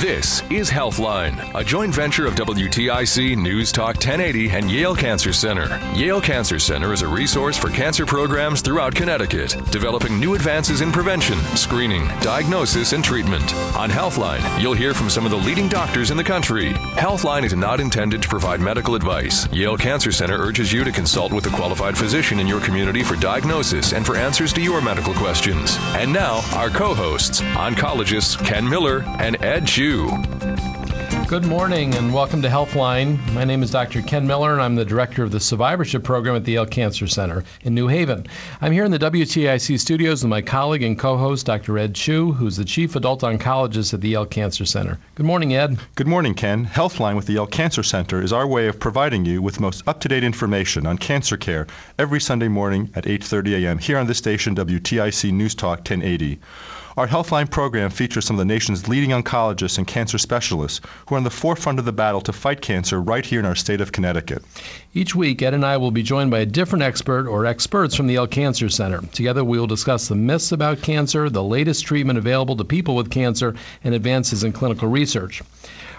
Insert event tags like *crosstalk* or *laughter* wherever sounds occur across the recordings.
This is Healthline, a joint venture of WTIC News Talk 1080 and Yale Cancer Center. Yale Cancer Center is a resource for cancer programs throughout Connecticut, developing new advances in prevention, screening, diagnosis, and treatment. On Healthline, you'll hear from some of the leading doctors in the country. Healthline is not intended to provide medical advice. Yale Cancer Center urges you to consult with a qualified physician in your community for diagnosis and for answers to your medical questions. And now, our co hosts, oncologists Ken Miller and Ed Chu. Good morning and welcome to Healthline. My name is Dr. Ken Miller and I'm the director of the survivorship program at the Yale Cancer Center in New Haven. I'm here in the WTIC studios with my colleague and co host, Dr. Ed Chu, who's the chief adult oncologist at the Yale Cancer Center. Good morning, Ed. Good morning, Ken. Healthline with the Yale Cancer Center is our way of providing you with the most up to date information on cancer care every Sunday morning at 8.30 a.m. here on this station, WTIC News Talk 1080. Our Healthline program features some of the nation's leading oncologists and cancer specialists who are on the forefront of the battle to fight cancer right here in our state of Connecticut. Each week, Ed and I will be joined by a different expert or experts from the Yale Cancer Center. Together, we will discuss the myths about cancer, the latest treatment available to people with cancer, and advances in clinical research.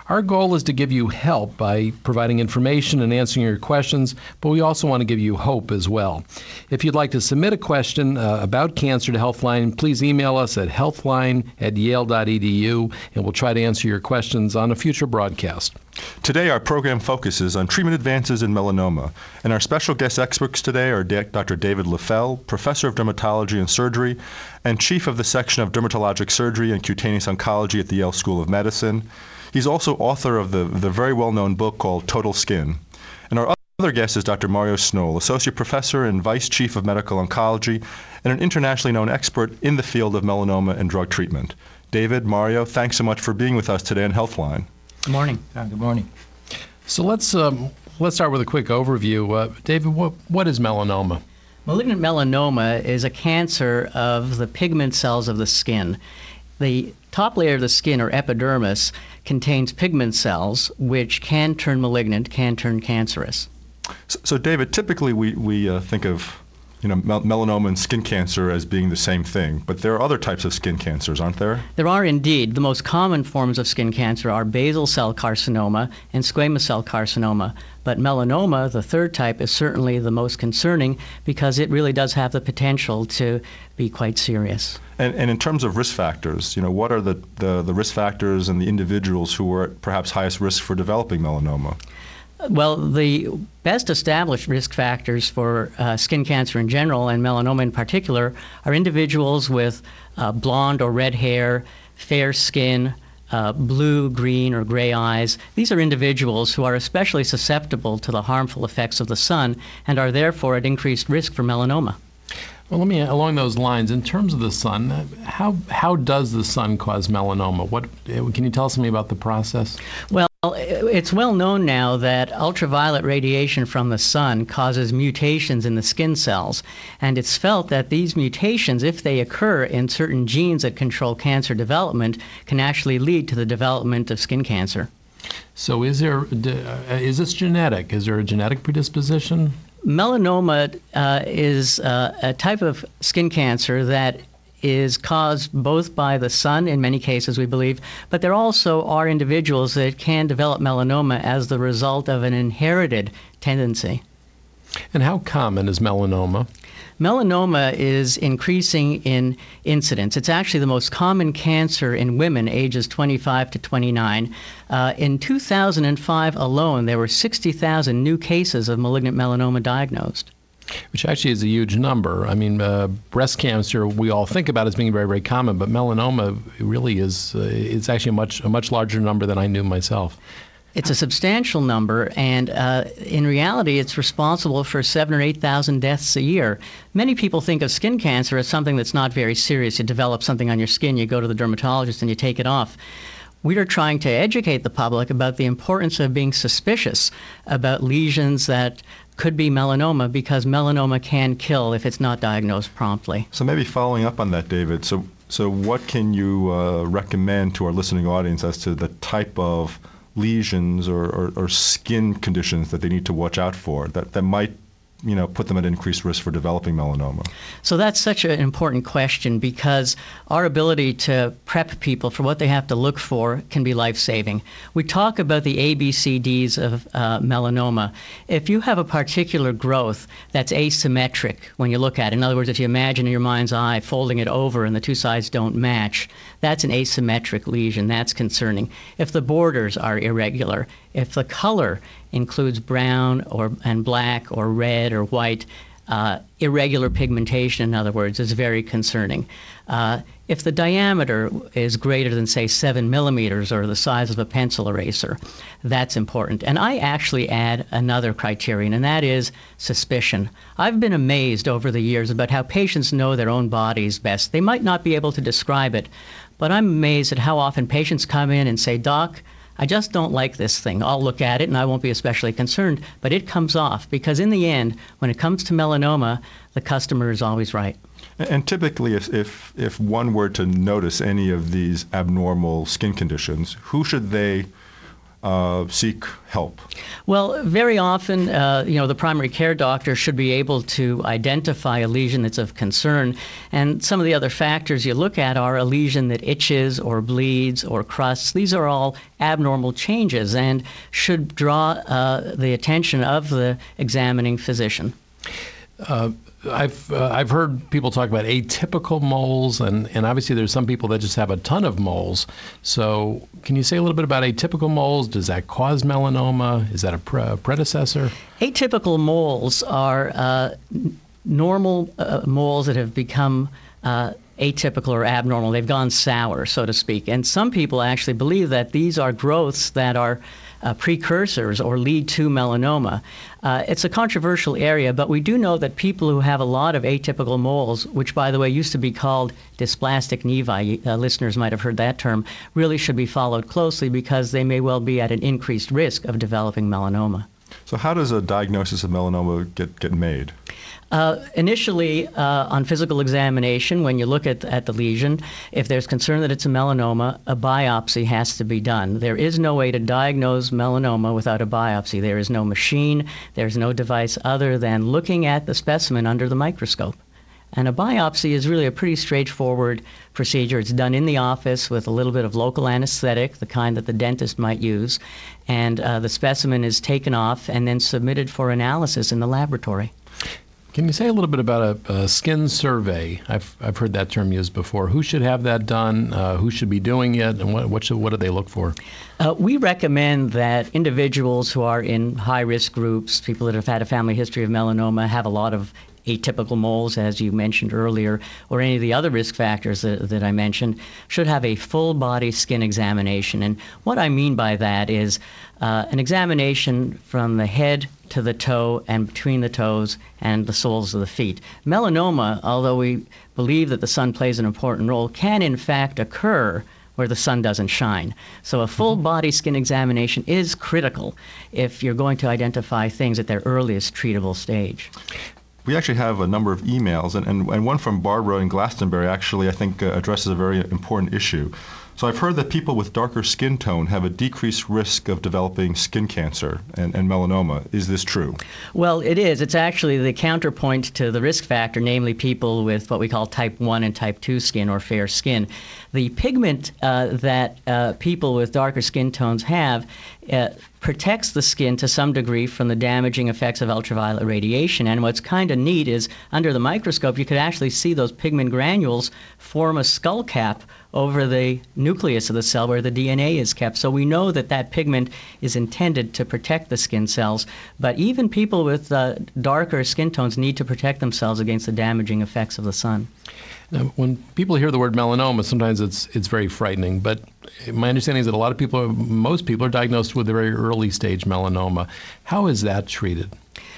Our goal is to give you help by providing information and answering your questions, but we also want to give you hope as well. If you'd like to submit a question uh, about cancer to Healthline, please email us at healthline at yale.edu, and we'll try to answer your questions on a future broadcast. Today, our program focuses on treatment advances in melanoma, and our special guest experts today are Dr. David Leffell, professor of dermatology and surgery, and chief of the section of dermatologic surgery and cutaneous oncology at the Yale School of Medicine. He's also author of the, the very well known book called Total Skin. And our other guest is Dr. Mario Sznol, Associate Professor and Vice Chief of Medical Oncology, and an internationally known expert in the field of melanoma and drug treatment. David, Mario, thanks so much for being with us today on Healthline. Good morning. Uh, good morning. So let's um, let's start with a quick overview. Uh, David, what, what is melanoma? Malignant melanoma is a cancer of the pigment cells of the skin. The top layer of the skin, or epidermis, contains pigment cells which can turn malignant, can turn cancerous. So, so David, typically we, we uh, think of you know, mel- melanoma and skin cancer as being the same thing, but there are other types of skin cancers, aren't there? There are indeed. The most common forms of skin cancer are basal cell carcinoma and squamous cell carcinoma. But melanoma, the third type, is certainly the most concerning because it really does have the potential to be quite serious. And, and in terms of risk factors, you know, what are the, the, the risk factors and the individuals who are at perhaps highest risk for developing melanoma? Well, the best established risk factors for uh, skin cancer in general and melanoma in particular are individuals with uh, blonde or red hair, fair skin, uh, blue, green, or gray eyes. These are individuals who are especially susceptible to the harmful effects of the sun and are therefore at increased risk for melanoma. Well, let me along those lines. In terms of the sun, how how does the sun cause melanoma? What can you tell us something about the process? Well, it's well known now that ultraviolet radiation from the sun causes mutations in the skin cells, and it's felt that these mutations, if they occur in certain genes that control cancer development, can actually lead to the development of skin cancer. So, is there is this genetic? Is there a genetic predisposition? Melanoma uh, is uh, a type of skin cancer that is caused both by the sun in many cases we believe but there also are individuals that can develop melanoma as the result of an inherited tendency. And how common is melanoma Melanoma is increasing in incidence. It's actually the most common cancer in women ages 25 to 29. Uh, in 2005 alone, there were 60,000 new cases of malignant melanoma diagnosed which actually is a huge number. I mean, uh, breast cancer we all think about as being very, very common, but melanoma really is uh, it's actually a much a much larger number than I knew myself. It's a substantial number, and uh, in reality, it's responsible for seven or eight thousand deaths a year. Many people think of skin cancer as something that's not very serious. You develop something on your skin, you go to the dermatologist, and you take it off. We are trying to educate the public about the importance of being suspicious about lesions that could be melanoma because melanoma can kill if it's not diagnosed promptly. So maybe following up on that, David. So so what can you uh, recommend to our listening audience as to the type of lesions or, or, or, skin conditions that they need to watch out for that, that might you know, put them at increased risk for developing melanoma? So that's such an important question because our ability to prep people for what they have to look for can be life saving. We talk about the ABCDs of uh, melanoma. If you have a particular growth that's asymmetric when you look at it, in other words, if you imagine in your mind's eye folding it over and the two sides don't match, that's an asymmetric lesion. That's concerning. If the borders are irregular, if the color includes brown or and black or red or white, uh, irregular pigmentation, in other words, is very concerning. Uh, if the diameter is greater than, say, seven millimeters or the size of a pencil eraser, that's important. And I actually add another criterion, and that is suspicion. I've been amazed over the years about how patients know their own bodies best. They might not be able to describe it, but I'm amazed at how often patients come in and say, Doc, I just don't like this thing. I'll look at it and I won't be especially concerned, but it comes off because in the end, when it comes to melanoma, the customer is always right. And typically, if, if, if one were to notice any of these abnormal skin conditions, who should they uh, seek help? Well, very often, uh, you know, the primary care doctor should be able to identify a lesion that's of concern. And some of the other factors you look at are a lesion that itches or bleeds or crusts. These are all abnormal changes and should draw uh, the attention of the examining physician. I've uh, I've heard people talk about atypical moles, and, and obviously there's some people that just have a ton of moles. So, can you say a little bit about atypical moles? Does that cause melanoma? Is that a pre- predecessor? Atypical moles are uh, normal uh, moles that have become uh, atypical or abnormal. They've gone sour, so to speak. And some people actually believe that these are growths that are uh, precursors or lead to melanoma. Uh, it's a controversial area, but we do know that people who have a lot of atypical moles, which by the way used to be called dysplastic nevi, uh, listeners might have heard that term, really should be followed closely because they may well be at an increased risk of developing melanoma. So, how does a diagnosis of melanoma get, get made? Uh, initially, uh, on physical examination, when you look at, at the lesion, if there's concern that it's a melanoma, a biopsy has to be done. There is no way to diagnose melanoma without a biopsy. There is no machine, there's no device other than looking at the specimen under the microscope. And a biopsy is really a pretty straightforward procedure. It's done in the office with a little bit of local anesthetic, the kind that the dentist might use, and uh, the specimen is taken off and then submitted for analysis in the laboratory. Can you say a little bit about a, a, skin survey? I've, I've heard that term used before. Who should have that done? Uh, who should be doing it? And what, what, should, what do they look for? Uh, we recommend that individuals who are in high risk groups, people that have had a family history of melanoma, have a lot of atypical moles, as you mentioned earlier, or any of the other risk factors that, that I mentioned, should have a full body skin examination. And what I mean by that is uh, an examination from the head to the toe and between the toes and the soles of the feet. Melanoma, although we believe that the sun plays an important role, can in fact occur where the sun doesn't shine. So a full mm-hmm. body skin examination is critical if you're going to identify things at their earliest treatable stage we actually have a number of emails, and, and, and one from Barbara in Glastonbury actually, I think, uh, addresses a very important issue. So I've heard that people with darker skin tone have a decreased risk of developing skin cancer and, and, melanoma. Is this true? Well, it is. It's actually the counterpoint to the risk factor, namely people with what we call type 1 and type 2 skin or fair skin. The pigment uh, that uh, people with darker skin tones have uh, protects the skin to some degree from the damaging effects of ultraviolet radiation. And what's kind of neat is under the microscope, you could actually see those pigment granules form a skull cap over the nucleus of the cell where the DNA is kept. So we know that that pigment is intended to protect the skin cells. But even people with uh, darker skin tones need to protect themselves against the damaging effects of the sun. Now, when people hear the word melanoma, sometimes it's it's very frightening. But my understanding is that a lot of people, most people, are diagnosed with a very early stage melanoma. How is that treated?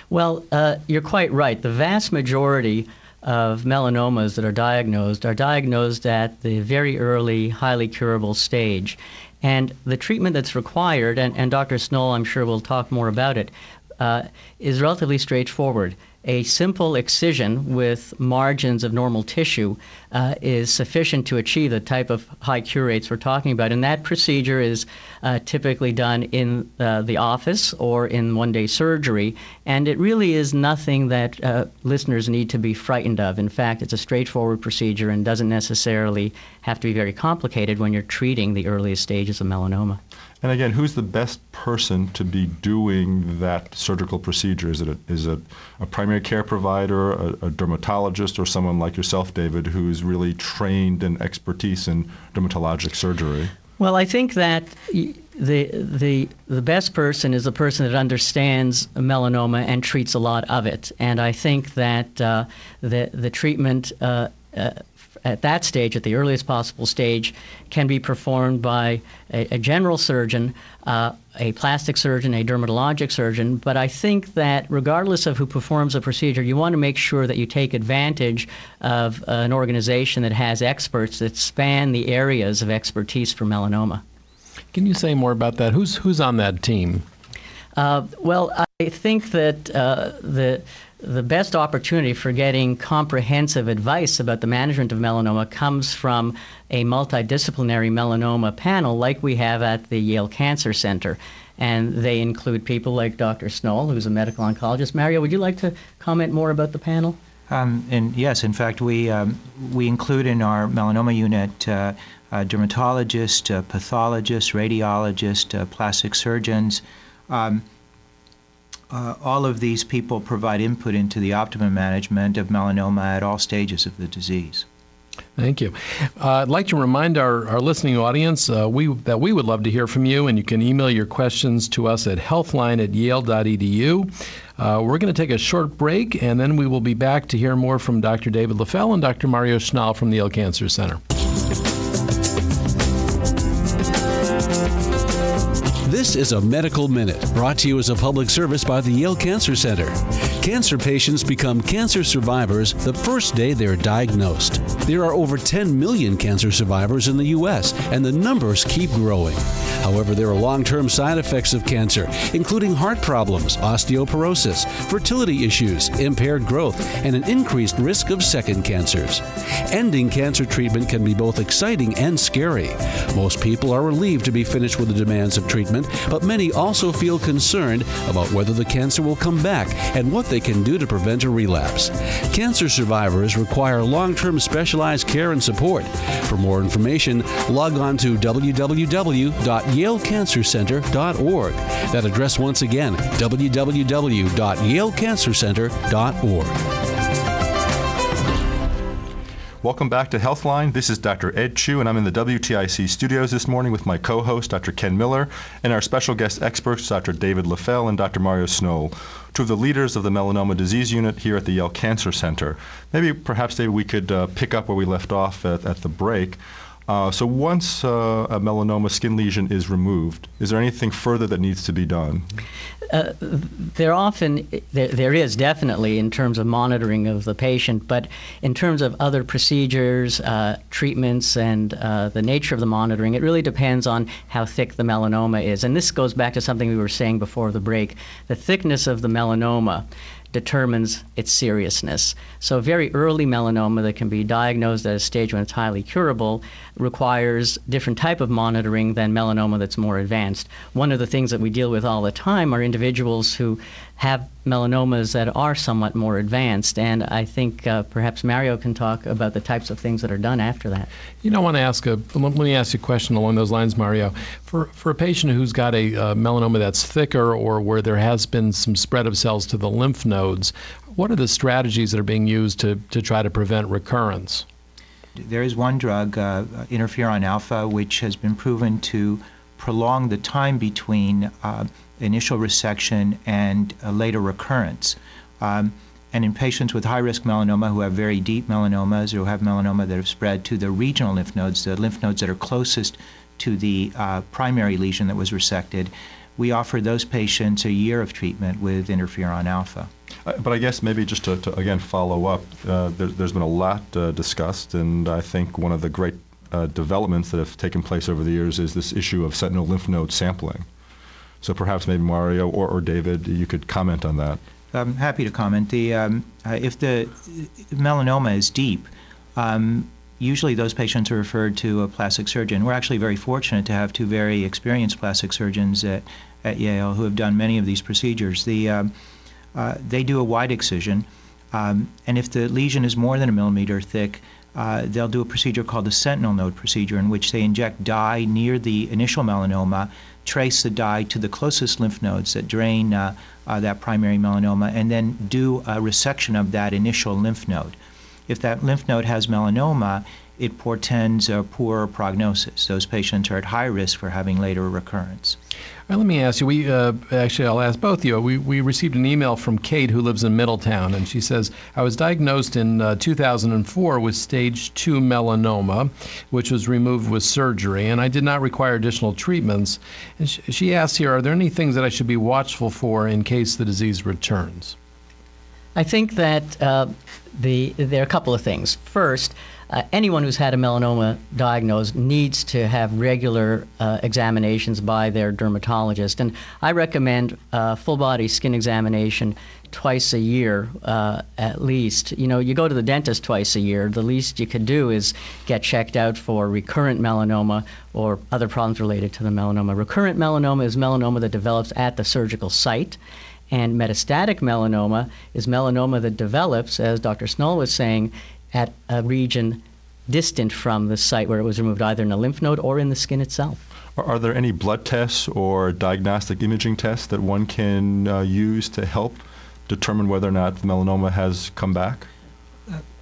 Well, uh, you're quite right. The vast majority of melanomas that are diagnosed are diagnosed at the very early, highly curable stage. And the treatment that's required, and, and Dr. Sznol, I'm sure, will talk more about it, uh, is relatively straightforward. A simple excision with margins of normal tissue uh, is sufficient to achieve the type of high cure rates we're talking about. And that procedure is uh, typically done in uh, the office or in one day surgery. And it really is nothing that uh, listeners need to be frightened of. In fact, it's a straightforward procedure and doesn't necessarily have to be very complicated when you're treating the earliest stages of melanoma. And again, who's the best person to be doing that surgical procedure? Is it a, is it a primary care provider, a, a, dermatologist, or someone like yourself, David, who's really trained in expertise in dermatologic surgery? Well, I think that the the the best person is a person that understands melanoma and treats a lot of it. And I think that uh, the the treatment uh, uh, at that stage, at the earliest possible stage, can be performed by a, a general surgeon, uh, a plastic surgeon, a dermatologic surgeon. But I think that regardless of who performs the procedure, you want to make sure that you take advantage of uh, an organization that has experts that span the areas of expertise for melanoma. Can you say more about that? Who's who's on that team? Uh, well, I think that uh, the the best opportunity for getting comprehensive advice about the management of melanoma comes from a multidisciplinary melanoma panel like we have at the Yale Cancer Center. And they include people like Dr. Sznol, who's a medical oncologist. Mario, would you like to comment more about the panel? Um, and yes, in fact, we, um, we include in our melanoma unit uh, uh, dermatologists, uh, pathologists, radiologists, uh, plastic surgeons. Um, uh, all of these people provide input into the optimum management of melanoma at all stages of the disease. Thank you. Uh, I'd like to remind our, our listening audience uh, we, that we would love to hear from you, and you can email your questions to us at healthline at yale.edu. Uh, we're going to take a short break, and then we will be back to hear more from Dr. David Leffell and Dr. Mario Sznol from the Yale Cancer Center. This is a Medical Minute, brought to you as a public service by the Yale Cancer Center. Cancer patients become cancer survivors the first day they're diagnosed. There are over 10 million cancer survivors in the U.S., and the numbers keep growing. However, there are long term side effects of cancer, including heart problems, osteoporosis, fertility issues, impaired growth, and an increased risk of second cancers. Ending cancer treatment can be both exciting and scary. Most people are relieved to be finished with the demands of treatment, but many also feel concerned about whether the cancer will come back and what they can do to prevent a relapse. Cancer survivors require long term specialized care and support. For more information, log on to www.yalecancercenter.org. That address once again www.yalecancercenter.org. Welcome back to Healthline. This is Dr. Ed Chu, and I'm in the WTIC studios this morning with my co host, Dr. Ken Miller, and our special guest experts, Dr. David Leffell and Dr. Mario Sznol, two of the leaders of the Melanoma Disease Unit here at the Yale Cancer Center. Maybe, perhaps, David, we could uh, pick up where we left off at, at the break. Uh, so once uh, a melanoma skin lesion is removed, is there anything further that needs to be done? Uh, there often there, there is definitely in terms of monitoring of the patient, but in terms of other procedures, uh, treatments, and uh, the nature of the monitoring, it really depends on how thick the melanoma is. And this goes back to something we were saying before the break: the thickness of the melanoma determines its seriousness. So, very early melanoma that can be diagnosed at a stage when it's highly curable requires different type of monitoring than melanoma that's more advanced. One of the things that we deal with all the time are individuals who have melanomas that are somewhat more advanced. And I think uh, perhaps Mario can talk about the types of things that are done after that. You know, I want to ask a let me ask you a question along those lines, Mario. For for a patient who's got a uh, melanoma that's thicker or where there has been some spread of cells to the lymph nodes, what are the strategies that are being used to to try to prevent recurrence? There is one drug, uh, interferon alpha, which has been proven to prolong the time between uh, initial resection and later recurrence. Um, and in patients with high risk melanoma who have very deep melanomas or who have melanoma that have spread to the regional lymph nodes, the lymph nodes that are closest to the uh, primary lesion that was resected, we offer those patients a year of treatment with interferon alpha. Uh, but I guess maybe just to, to again follow up, uh, there, has been a lot uh, discussed, and I think one of the great uh, developments that have taken place over the years is this issue of sentinel lymph node sampling. So perhaps maybe Mario or, or David, you could comment on that. I'm happy to comment. The um, uh, if the melanoma is deep, um, usually those patients are referred to a plastic surgeon. We're actually very fortunate to have two very experienced plastic surgeons at, at Yale who have done many of these procedures. The, um, uh, they do a wide excision, um, and if the lesion is more than a millimeter thick, uh, they'll do a procedure called the sentinel node procedure, in which they inject dye near the initial melanoma, trace the dye to the closest lymph nodes that drain uh, uh that primary melanoma, and then do a resection of that initial lymph node if that lymph node has melanoma, it portends a poor prognosis. Those patients are at high risk for having later recurrence. Right, let me ask you. We uh, actually, I'll ask both of you. We, we received an email from Kate, who lives in Middletown, and she says, "I was diagnosed in uh, 2004 with stage two melanoma, which was removed with surgery, and I did not require additional treatments." And sh- she asks here, "Are there any things that I should be watchful for in case the disease returns?" I think that uh, the there are a couple of things. First, uh, anyone who's had a melanoma diagnosed needs to have regular uh, examinations by their dermatologist, and I recommend uh, full body skin examination twice a year uh, at least. You know, you go to the dentist twice a year. The least you could do is get checked out for recurrent melanoma or other problems related to the melanoma. Recurrent melanoma is melanoma that develops at the surgical site. And metastatic melanoma is melanoma that develops, as Dr. Sznol was saying, at a region distant from the site where it was removed, either in a lymph node or in the skin itself. Are there any blood tests or diagnostic imaging tests that one can uh, use to help determine whether or not melanoma has come back?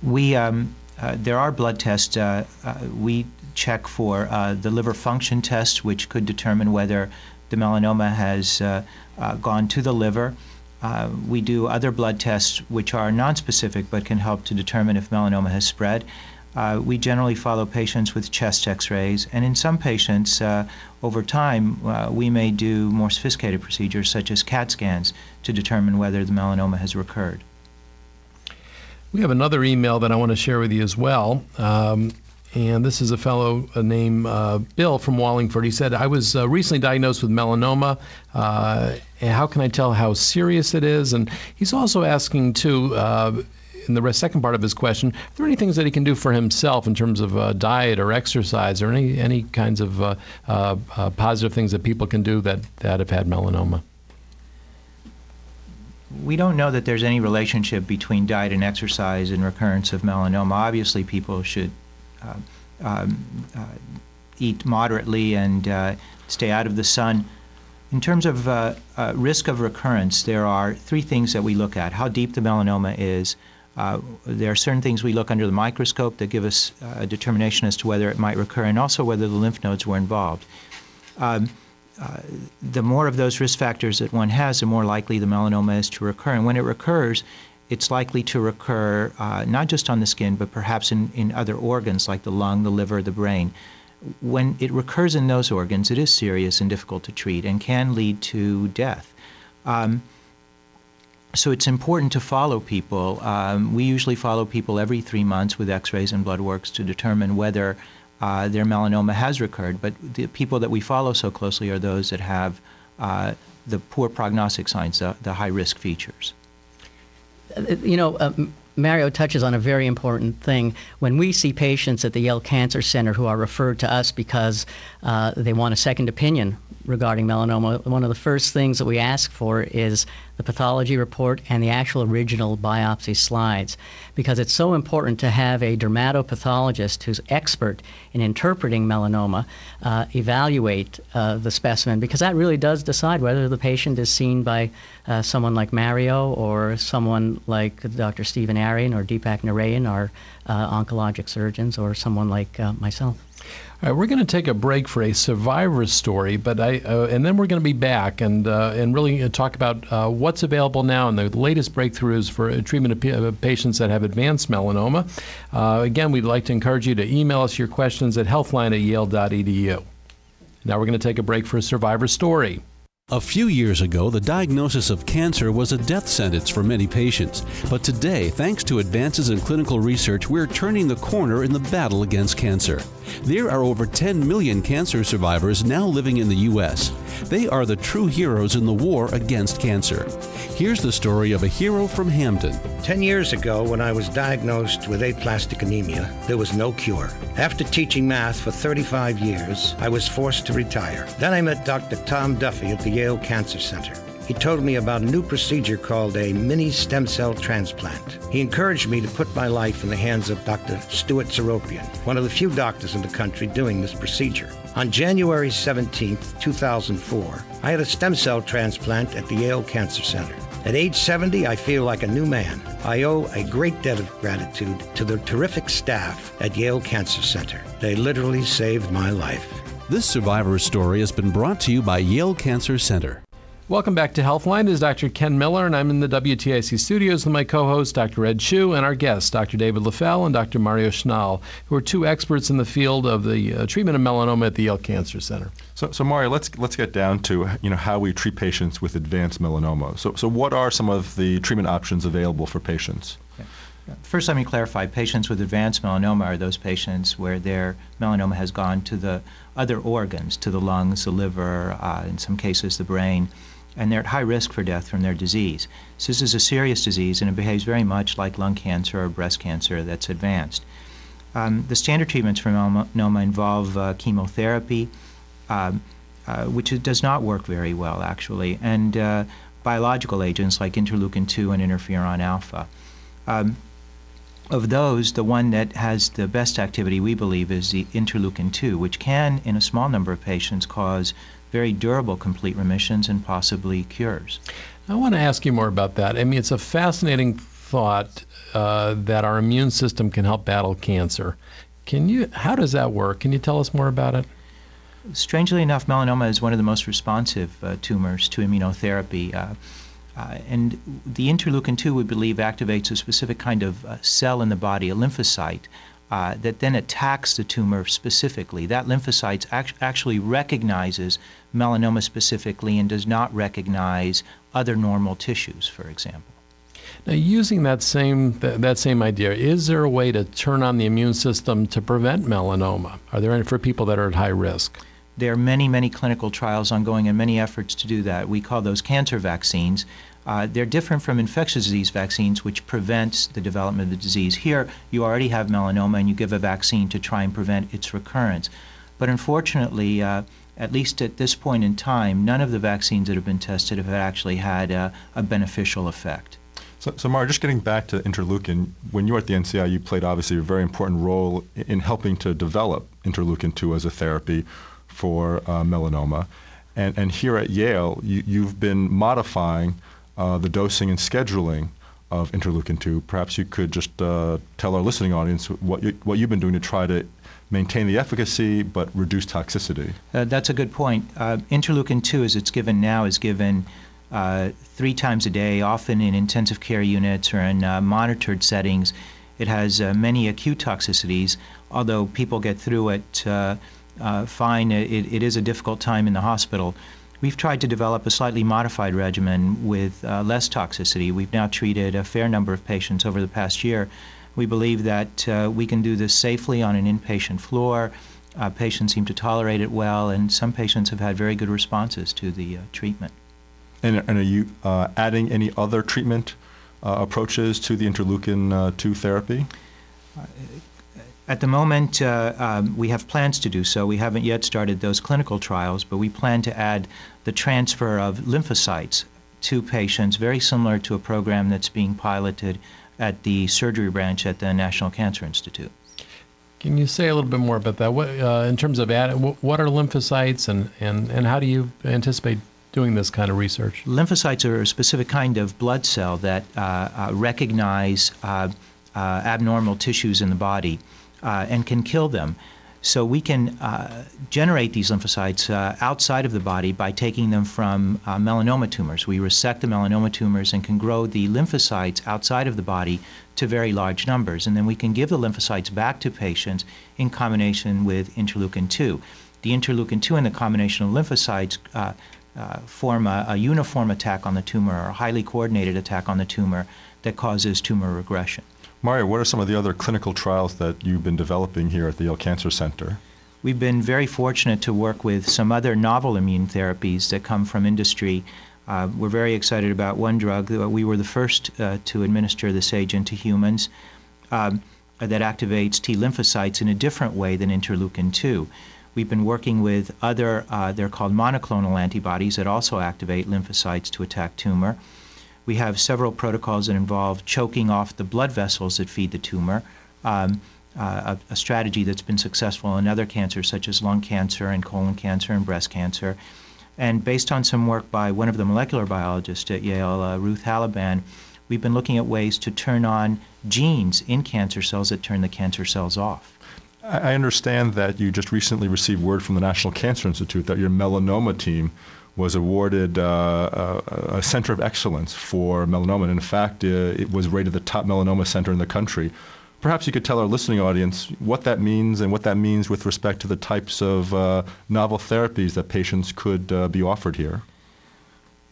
We um, uh, there are blood tests. Uh, uh we check for uh, the liver function test, which could determine whether the melanoma has uh, uh, gone to the liver. Uh, we do other blood tests which are nonspecific but can help to determine if melanoma has spread. Uh, we generally follow patients with chest x rays, and in some patients, uh, over time, uh, we may do more sophisticated procedures such as CAT scans to determine whether the melanoma has recurred. We have another email that I want to share with you as well. Um, and this is a fellow uh, named uh, Bill from Wallingford. He said, I was uh, recently diagnosed with melanoma. Uh, how can I tell how serious it is? And he's also asking, too, uh, in the second part of his question, are there any things that he can do for himself in terms of uh, diet or exercise or any, any kinds of positive things that people can do that, that have had melanoma? we don't know that there's any relationship between diet and exercise and recurrence of melanoma. Obviously, people should uh, uh, eat moderately and uh, stay out of the sun. In terms of uh, uh, risk of recurrence, there are three things that we look at how deep the melanoma is. Uh, there are certain things we look under the microscope that give us a determination as to whether it might recur and also whether the lymph nodes were involved. Um, the more of those risk factors that one has, the more likely the melanoma is to recur. And when it recurs, it's likely to recur uh, not just on the skin, but perhaps in, in other organs like the lung, the liver, the brain. When it recurs in those organs, it is serious and difficult to treat and can lead to death. Um, so it's important to follow people. Um, we usually follow people every three months with x rays and blood works to determine whether uh, their melanoma has recurred. But the people that we follow so closely are those that have uh, the poor prognostic signs, the, the high risk features you know, uh, Mario touches on a very important thing. When we see patients at the Yale Cancer Center who are referred to us because uh, they want a second opinion regarding melanoma, one of the first things that we ask for is the pathology report and the actual original biopsy slides because it's so important to have a dermatopathologist who's expert in interpreting melanoma uh, evaluate uh, the specimen because that really does decide whether the patient is seen by uh, someone like Mario or someone like Dr. Stephen Ariyan or Deepak Narayan, our uh, oncologic surgeons, or someone like uh, myself. All right, we're going to take a break for a survivor story, but I uh, and then we're going to be back and uh, and really uh, talk about uh, what's available now and the latest breakthroughs for treatment of patients that have advanced melanoma. Uh, again, we'd like to encourage you to email us your questions at healthline at yale.edu. Now we're going to take a break for a survivor story. A few years ago, the diagnosis of cancer was a death sentence for many patients. But today, thanks to advances in clinical research, we're turning the corner in the battle against cancer. There are over 10 million cancer survivors now living in the U.S. They are the true heroes in the war against cancer. Here's the story of a hero from Hamden. Ten years ago, when I was diagnosed with aplastic anemia, there was no cure. After teaching math for 35 years, I was forced to retire. Then I met Dr. Tom Duffy at the Yale Cancer Center. He told me about a new procedure called a mini stem cell transplant. He encouraged me to put my life in the hands of Dr. Stuart Seropian, one of the few doctors in the country doing this procedure. On January 17, 2004, I had a stem cell transplant at the Yale Cancer Center. At age 70, I feel like a new man. I owe a great debt of gratitude to the terrific staff at Yale Cancer Center. They literally saved my life. This survivor's story has been brought to you by Yale Cancer Center. Welcome back to Healthline. This is Dr. Ken Miller, and I'm in the WTIC studios with my co-host, Dr. Ed Chu, and our guests, Dr. David Leffell and Dr. Mario Sznol, who are two experts in the field of the uh, treatment of melanoma at the Yale Cancer Center. So, so Mario, let's let's get down to you know how we treat patients with advanced melanoma. So, so what are some of the treatment options available for patients? First, let me clarify patients with advanced melanoma are those patients where their melanoma has gone to the other organs, to the lungs, the liver, uh, in some cases, the brain and they're at high risk for death from their disease. So this is a serious disease, and it behaves very much like lung cancer or breast cancer that's advanced. Um, the standard treatments for melanoma involve uh, chemotherapy, um, uh, which does not work very well, actually, and uh, biological agents like interleukin 2 and interferon alpha. Um, of those, the one that has the best activity, we believe, is the interleukin 2, which can, in a small number of patients, cause very durable complete remissions and possibly cures. I want to ask you more about that. I mean, it's a fascinating thought uh, that our immune system can help battle cancer. Can you? How does that work? Can you tell us more about it? Strangely enough, melanoma is one of the most responsive uh, tumors to immunotherapy. Uh, uh, and the interleukin 2, we believe, activates a specific kind of uh, cell in the body, a lymphocyte, uh, that then attacks the tumor specifically. That lymphocyte act- actually recognizes melanoma specifically and does not recognize other normal tissues, for example. Now, using that same th- that same idea, is there a way to turn on the immune system to prevent melanoma? Are there any for people that are at high risk? There are many, many clinical trials ongoing and many efforts to do that. We call those cancer vaccines. Uh, they're different from infectious disease vaccines, which prevents the development of the disease. Here, you already have melanoma and you give a vaccine to try and prevent its recurrence. But unfortunately, uh, at least at this point in time, none of the vaccines that have been tested have actually had a, a beneficial effect. So, so Mara, just getting back to interleukin, when you were at the NCI, you played obviously a very important role in helping to develop interleukin 2 as a therapy for uh, melanoma. And, and here at Yale, you, you've been modifying uh, the dosing and scheduling of interleukin 2. Perhaps you could just uh, tell our listening audience what, you, what you've been doing to try to maintain the efficacy but reduce toxicity. Uh, that's a good point. Uh, interleukin 2, as it's given now, is given uh, three times a day, often in intensive care units or in uh, monitored settings. It has many acute toxicities, although people get through it fine. It, it is a difficult time in the hospital. We've tried to develop a slightly modified regimen with uh, less toxicity. We've now treated a fair number of patients over the past year. We believe that uh, we can do this safely on an inpatient floor. Uh, patients seem to tolerate it well, and some patients have had very good responses to the uh, treatment. And, and, are you uh, adding any other treatment uh, approaches to the interleukin 2 therapy? At the moment, uh, um, we have plans to do so. We haven't yet started those clinical trials, but we plan to add the transfer of lymphocytes to patients, very similar to a program that's being piloted at the surgery branch at the National Cancer Institute. Can you say a little bit more about that? What, uh, in terms of what are lymphocytes, and, and, and how do you anticipate doing this kind of research? Lymphocytes are a specific kind of blood cell that uh, uh recognize uh, uh, abnormal tissues in the body uh, and can kill them. So we can uh, generate these lymphocytes uh, outside of the body by taking them from uh, melanoma tumors. We resect the melanoma tumors and can grow the lymphocytes outside of the body to very large numbers. And then we can give the lymphocytes back to patients in combination with interleukin 2. The interleukin 2 and the combination of lymphocytes uh, uh, form a, a uniform attack on the tumor or a highly coordinated attack on the tumor that causes tumor regression. Mario, what are some of the other clinical trials that you've been developing here at the Yale Cancer Center? We've been very fortunate to work with some other novel immune therapies that come from industry. Uh, we're very excited about one drug. that We were the first uh, to administer this agent to humans um, that activates T lymphocytes in a different way than interleukin 2. We've been working with other, uh, they're called monoclonal antibodies that also activate lymphocytes to attack tumor. We have several protocols that involve choking off the blood vessels that feed the tumor, um, uh, a, a, strategy that's been successful in other cancers such as lung cancer and colon cancer and breast cancer. And based on some work by one of the molecular biologists at Yale, uh, Ruth Halaban, we've been looking at ways to turn on genes in cancer cells that turn the cancer cells off. I understand that you just recently received word from the National Cancer Institute that your melanoma team was awarded uh, a, a, center of excellence for melanoma. And in fact, uh, it was rated the top melanoma center in the country. Perhaps you could tell our listening audience what that means and what that means with respect to the types of uh, novel therapies that patients could uh, be offered here.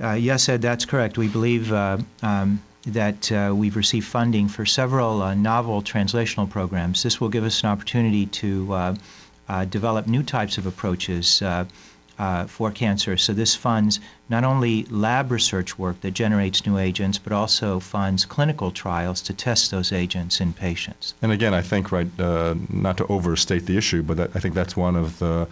Uh, yes, Ed, that's correct. We believe uh, um, that we've received funding for several novel translational programs. This will give us an opportunity to develop new types of approaches uh, uh, for cancer. So this funds not only lab research work that generates new agents, but also funds clinical trials to test those agents in patients. And again, I think, right, not to overstate the issue, but that, I think that's one of the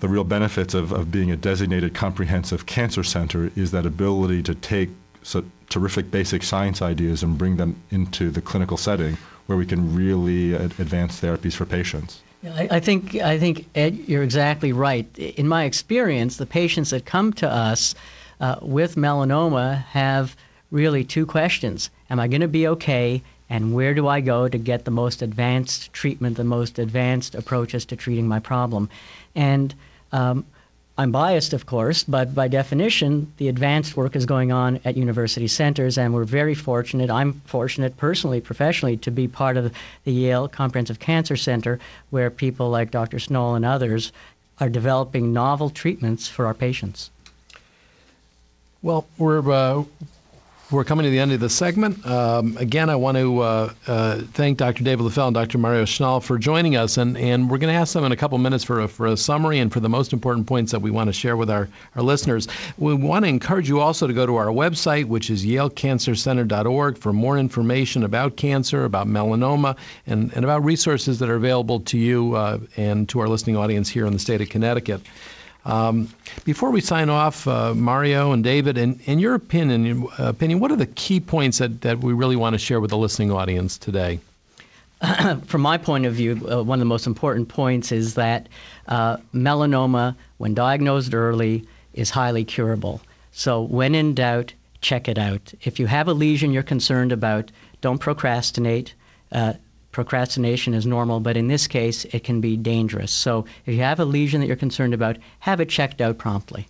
the real benefits of, of being a designated comprehensive cancer center is that ability to take so terrific basic science ideas and bring them into the clinical setting where we can really ad- advance therapies for patients. I, I think I think Ed, you're exactly right. In my experience, the patients that come to us uh, with melanoma have really two questions: Am I going to be okay? And where do I go to get the most advanced treatment, the most advanced approaches to treating my problem? And um, I'm biased, of course, but by definition, the advanced work is going on at university centers, and we're very fortunate. I'm fortunate personally, professionally, to be part of the Yale Comprehensive Cancer Center, where people like Dr. Sznol and others are developing novel treatments for our patients. Well, we're uh, we're coming to the end of the segment. Um, again, I want to uh, uh, thank Dr. David Leffell and Dr. Mario Sznol for joining us, and, and we're going to ask them in a couple minutes for a, for a summary and for the most important points that we want to share with our, our listeners. We want to encourage you also to go to our website, which is yalecancercenter.org, for more information about cancer, about melanoma, and, and about resources that are available to you uh, and to our listening audience here in the state of Connecticut. Um, before we sign off, uh, Mario and David, in, in your opinion, uh, opinion, what are the key points that, that we really want to share with the listening audience today? *clears throat* From my point of view, uh, one of the most important points is that uh, melanoma, when diagnosed early, is highly curable. So, when in doubt, check it out. If you have a lesion you're concerned about, don't procrastinate. Procrastination is normal, but in this case, it can be dangerous. So if you have a lesion that you're concerned about, have it checked out promptly.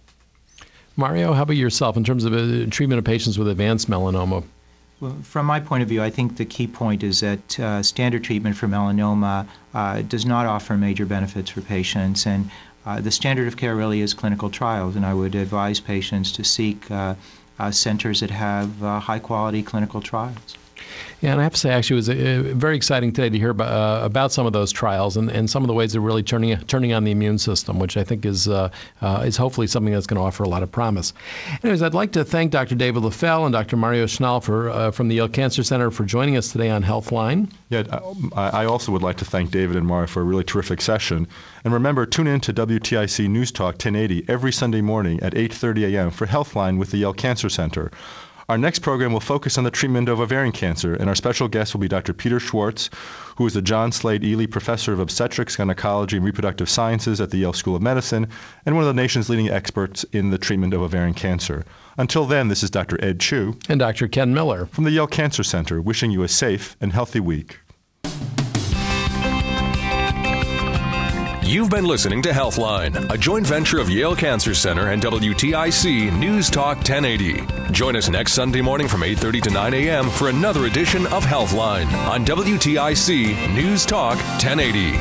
Mario, how about yourself in terms of uh, treatment of patients with advanced melanoma? Well, from my point of view, I think the key point is that uh, standard treatment for melanoma uh, does not offer major benefits for patients, and uh, the standard of care really is clinical trials. And I would advise patients to seek uh, uh, centers that have high quality clinical trials. Yeah, and I have to say, actually, it was uh, very exciting today to hear about, uh, about some of those trials and, and some of the ways they're really turning turning on the immune system, which I think is uh, uh, is hopefully something that's going to offer a lot of promise. Anyways, I'd like to thank Dr. David Leffell and Dr. Mario Sznol for, uh, from the Yale Cancer Center for joining us today on Healthline. Yeah, I also would like to thank David and Mario for a really terrific session. And remember, tune in to WTIC News Talk 1080 every Sunday morning at 8:30 a.m. for Healthline with the Yale Cancer Center. Our next program will focus on the treatment of ovarian cancer, and our special guest will be Dr. Peter Schwartz, who is the John Slade Ely Professor of Obstetrics, Gynecology, and Reproductive Sciences at the Yale School of Medicine, and one of the nation's leading experts in the treatment of ovarian cancer. Until then, this is Dr. Ed Chu and Dr. Ken Miller from the Yale Cancer Center, wishing you a safe and healthy week. You've been listening to Healthline, a joint venture of Yale Cancer Center and WTIC News Talk 1080. Join us next Sunday morning from 8:30 to 9 a.m. for another edition of Healthline on WTIC News Talk 1080.